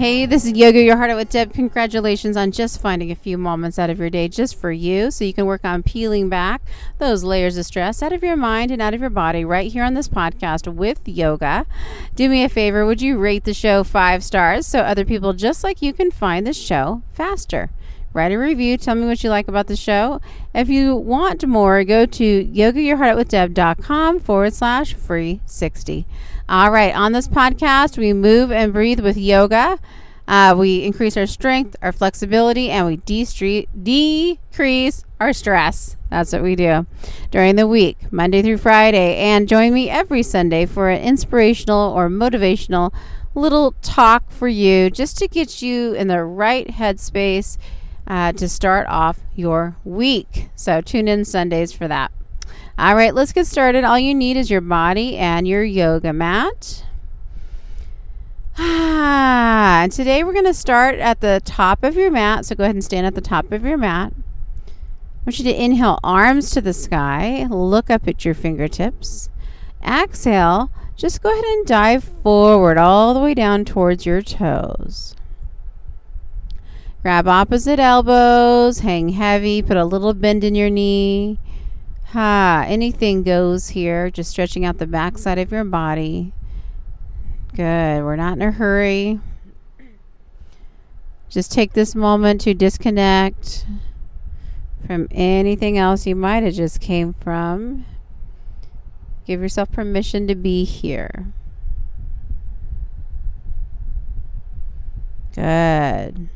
Hey, this is Yoga Your Heart Out with Deb. Congratulations on just finding a few moments out of your day just for you so you can work on peeling back those layers of stress out of your mind and out of your body right here on this podcast with yoga. Do me a favor, would you rate the show five stars so other people just like you can find the show faster? Write a review. Tell me what you like about the show. If you want more, go to yogayourheartoutwithdeb.com forward slash free 60. All right, on this podcast, we move and breathe with yoga. Uh, we increase our strength, our flexibility, and we de- decrease our stress. That's what we do during the week, Monday through Friday. And join me every Sunday for an inspirational or motivational little talk for you just to get you in the right headspace uh, to start off your week. So tune in Sundays for that. All right, let's get started. All you need is your body and your yoga mat. Ah, and today we're going to start at the top of your mat. So go ahead and stand at the top of your mat. I want you to inhale, arms to the sky. Look up at your fingertips. Exhale, just go ahead and dive forward all the way down towards your toes. Grab opposite elbows, hang heavy, put a little bend in your knee. Ha, anything goes here. Just stretching out the back side of your body. Good. We're not in a hurry. Just take this moment to disconnect from anything else you might have just came from. Give yourself permission to be here. Good.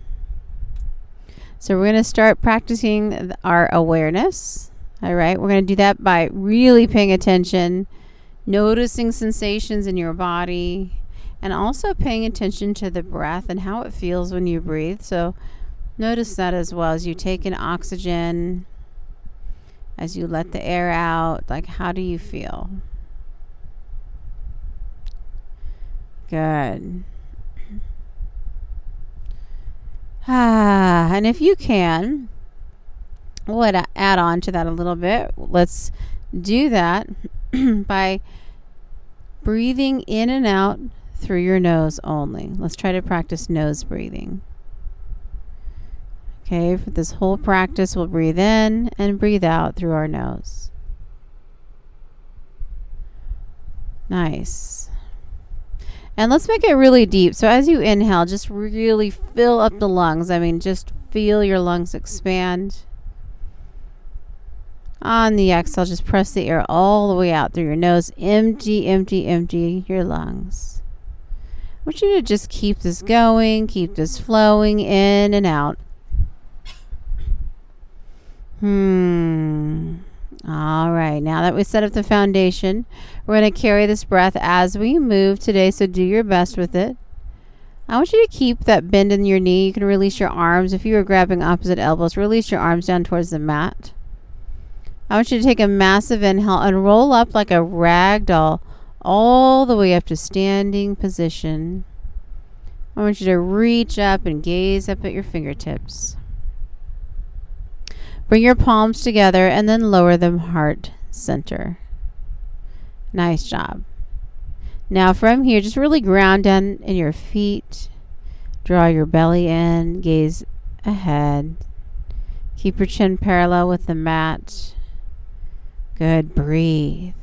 So we're going to start practicing our awareness. All right, we're going to do that by really paying attention, noticing sensations in your body, and also paying attention to the breath and how it feels when you breathe. So notice that as well as you take in oxygen, as you let the air out. Like, how do you feel? Good. Ah, and if you can, we'll add on to that a little bit. Let's do that by breathing in and out through your nose only. Let's try to practice nose breathing. Okay, for this whole practice, we'll breathe in and breathe out through our nose. Nice. And let's make it really deep. So as you inhale, just really fill up the lungs. I mean, just feel your lungs expand. On the exhale, just press the air all the way out through your nose. Empty, empty, empty your lungs. I want you to just keep this going, keep this flowing in and out. Hmm. All right, now that we set up the foundation, we're going to carry this breath as we move today, so do your best with it. I want you to keep that bend in your knee. You can release your arms. If you are grabbing opposite elbows, release your arms down towards the mat. I want you to take a massive inhale and roll up like a rag doll all the way up to standing position. I want you to reach up and gaze up at your fingertips. Bring your palms together and then lower them heart center. Nice job. Now, from here, just really ground down in your feet. Draw your belly in, gaze ahead. Keep your chin parallel with the mat. Good. Breathe.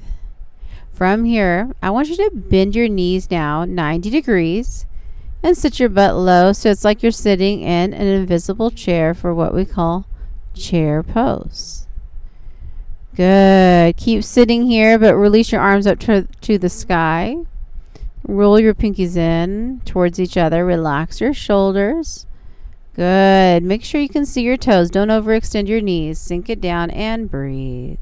From here, I want you to bend your knees now 90 degrees and sit your butt low so it's like you're sitting in an invisible chair for what we call chair pose. Good. Keep sitting here, but release your arms up to, to the sky. Roll your pinkies in towards each other. Relax your shoulders. Good. Make sure you can see your toes. Don't overextend your knees. Sink it down and breathe.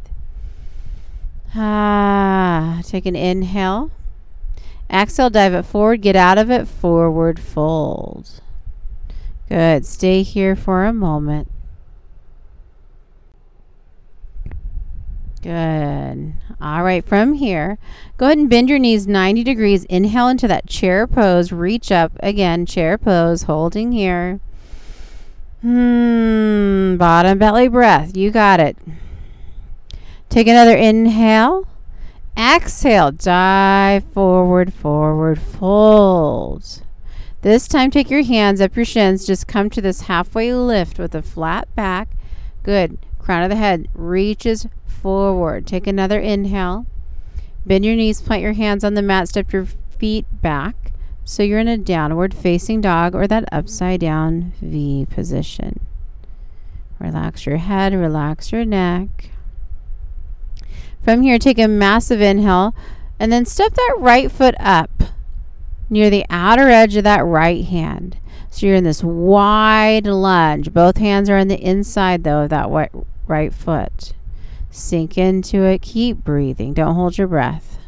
Ah, take an inhale. Exhale, dive it forward. Get out of it. Forward fold. Good. Stay here for a moment. Good. All right, from here, go ahead and bend your knees 90 degrees. Inhale into that chair pose. Reach up again, chair pose, holding here. Hmm, bottom belly breath. You got it. Take another inhale. Exhale, dive forward, forward, fold. This time, take your hands up your shins. Just come to this halfway lift with a flat back. Good. Crown of the head reaches forward. Take another inhale. Bend your knees, plant your hands on the mat, step your feet back. So you're in a downward facing dog or that upside down V position. Relax your head, relax your neck. From here, take a massive inhale and then step that right foot up near the outer edge of that right hand. So you're in this wide lunge. Both hands are on the inside, though, of that right foot. Sink into it. Keep breathing. Don't hold your breath.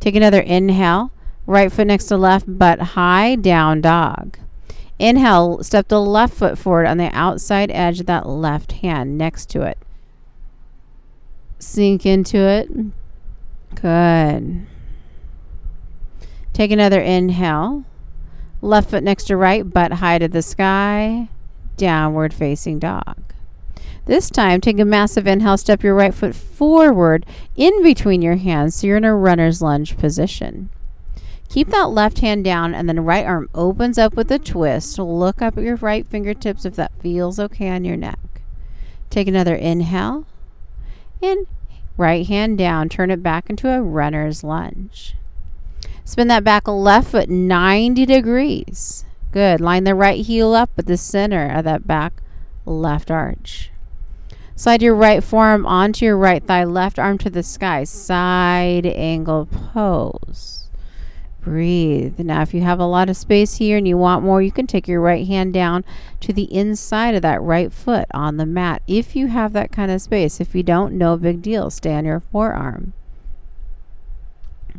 Take another inhale. Right foot next to left, butt high, down dog. Inhale, step the left foot forward on the outside edge of that left hand next to it. Sink into it. Good. Take another inhale. Left foot next to right, butt high to the sky. Downward facing dog. This time, take a massive inhale, step your right foot forward in between your hands so you're in a runner's lunge position. Keep that left hand down and then right arm opens up with a twist. Look up at your right fingertips if that feels okay on your neck. Take another inhale and right hand down. Turn it back into a runner's lunge. Spin that back left foot 90 degrees. Good. Line the right heel up at the center of that back left arch. Slide your right forearm onto your right thigh, left arm to the sky. Side angle pose. Breathe. Now, if you have a lot of space here and you want more, you can take your right hand down to the inside of that right foot on the mat if you have that kind of space. If you don't, no big deal. Stay on your forearm.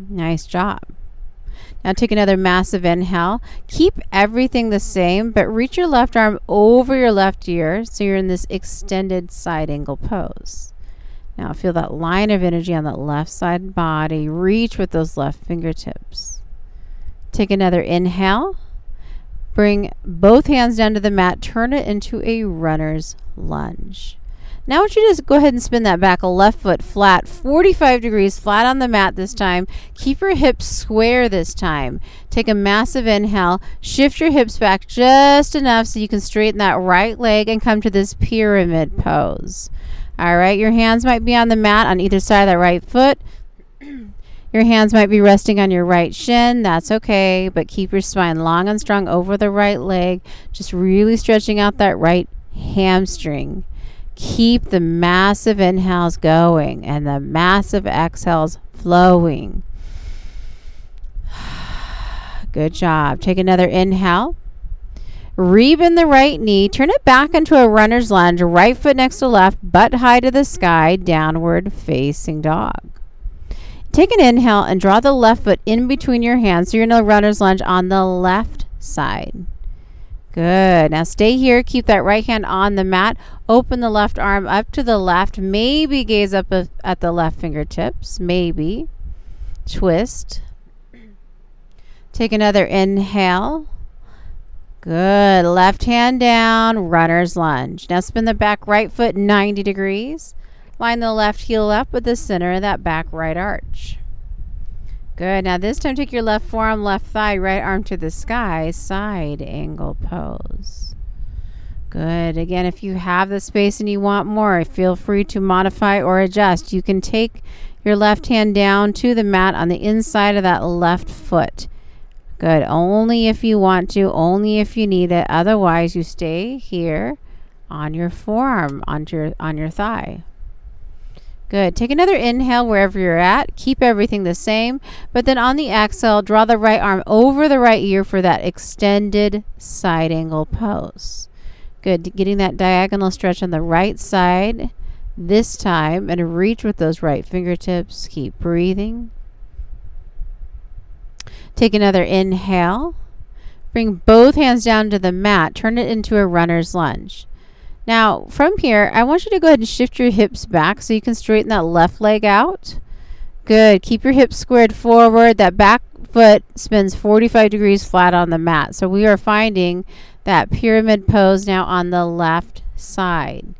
Nice job. Now take another massive inhale. Keep everything the same, but reach your left arm over your left ear so you're in this extended side angle pose. Now feel that line of energy on that left side body. Reach with those left fingertips. Take another inhale. Bring both hands down to the mat. Turn it into a runner's lunge. Now I want you to just go ahead and spin that back, left foot flat, 45 degrees flat on the mat this time. Keep your hips square this time. Take a massive inhale. Shift your hips back just enough so you can straighten that right leg and come to this pyramid pose. All right, your hands might be on the mat on either side of that right foot. Your hands might be resting on your right shin. That's okay, but keep your spine long and strong over the right leg. Just really stretching out that right hamstring. Keep the massive inhales going and the massive exhales flowing. Good job. Take another inhale. Rebend the right knee. Turn it back into a runner's lunge. Right foot next to left, butt high to the sky, downward facing dog. Take an inhale and draw the left foot in between your hands so you're in a runner's lunge on the left side. Good. Now stay here. Keep that right hand on the mat. Open the left arm up to the left. Maybe gaze up at the left fingertips. Maybe. Twist. Take another inhale. Good. Left hand down. Runner's lunge. Now spin the back right foot 90 degrees. Line the left heel up with the center of that back right arch. Good. Now this time take your left forearm, left thigh, right arm to the sky, side angle pose. Good. Again, if you have the space and you want more, feel free to modify or adjust. You can take your left hand down to the mat on the inside of that left foot. Good. Only if you want to, only if you need it. Otherwise, you stay here on your forearm, on your on your thigh. Good. Take another inhale wherever you're at. Keep everything the same. But then on the exhale, draw the right arm over the right ear for that extended side angle pose. Good. Getting that diagonal stretch on the right side this time and reach with those right fingertips. Keep breathing. Take another inhale. Bring both hands down to the mat. Turn it into a runner's lunge. Now, from here, I want you to go ahead and shift your hips back so you can straighten that left leg out. Good. Keep your hips squared forward. That back foot spins 45 degrees flat on the mat. So we are finding that pyramid pose now on the left side.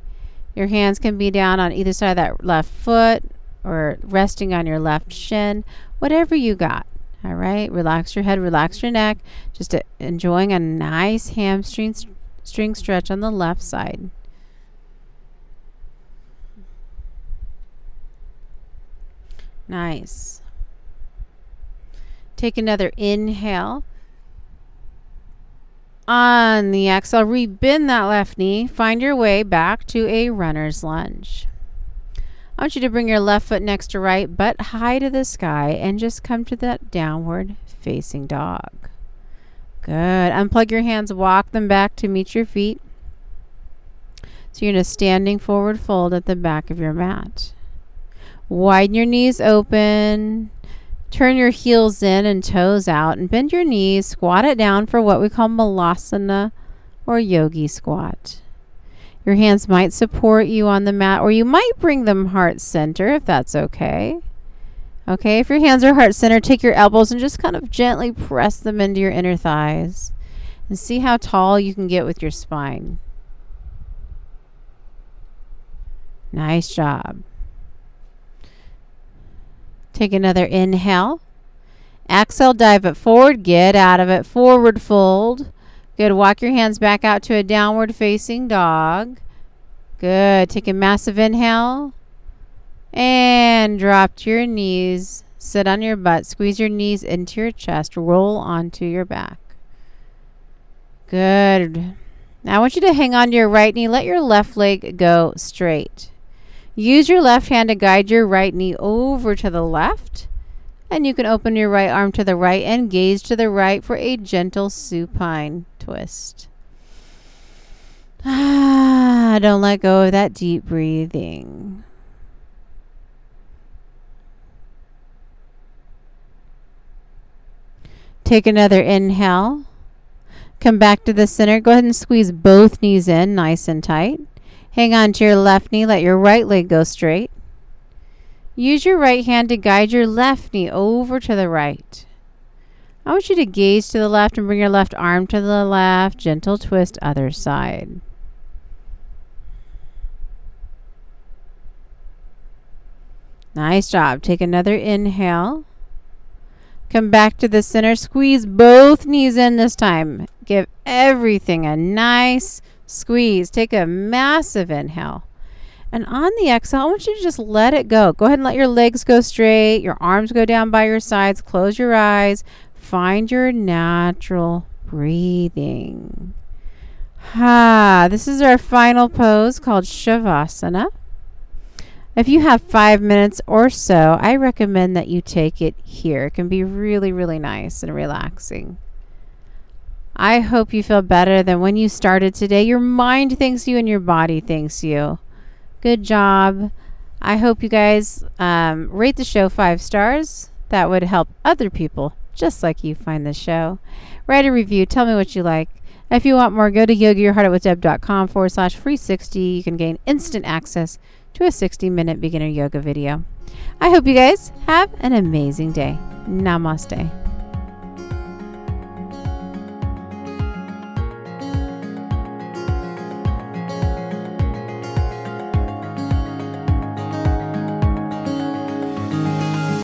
Your hands can be down on either side of that left foot or resting on your left shin, whatever you got. All right, relax your head, relax your neck. Just uh, enjoying a nice hamstring string stretch on the left side. Nice. Take another inhale. On the exhale, rebend that left knee. Find your way back to a runner's lunge. I want you to bring your left foot next to right, butt high to the sky, and just come to that downward facing dog. Good. Unplug your hands, walk them back to meet your feet. So you're in a standing forward fold at the back of your mat. Widen your knees open. Turn your heels in and toes out and bend your knees. Squat it down for what we call malasana or yogi squat. Your hands might support you on the mat, or you might bring them heart center if that's okay. Okay, if your hands are heart center, take your elbows and just kind of gently press them into your inner thighs and see how tall you can get with your spine. Nice job. Take another inhale. Exhale, dive it forward. Get out of it. Forward fold. Good. Walk your hands back out to a downward facing dog. Good. Take a massive inhale. And drop to your knees. Sit on your butt. Squeeze your knees into your chest. Roll onto your back. Good. Now I want you to hang on to your right knee. Let your left leg go straight. Use your left hand to guide your right knee over to the left. And you can open your right arm to the right and gaze to the right for a gentle supine twist. Ah, don't let go of that deep breathing. Take another inhale. Come back to the center. Go ahead and squeeze both knees in nice and tight. Hang on to your left knee. Let your right leg go straight. Use your right hand to guide your left knee over to the right. I want you to gaze to the left and bring your left arm to the left. Gentle twist, other side. Nice job. Take another inhale. Come back to the center. Squeeze both knees in this time. Give everything a nice Squeeze. Take a massive inhale. And on the exhale, I want you to just let it go. Go ahead and let your legs go straight, your arms go down by your sides, close your eyes. Find your natural breathing. Ha, this is our final pose called Shavasana. If you have five minutes or so, I recommend that you take it here. It can be really, really nice and relaxing. I hope you feel better than when you started today. Your mind thanks you and your body thanks you. Good job. I hope you guys um, rate the show five stars. That would help other people just like you find the show. Write a review. Tell me what you like. If you want more, go to yogayourheartoutwithdeb.com forward slash free 60. You can gain instant access to a 60 minute beginner yoga video. I hope you guys have an amazing day. Namaste.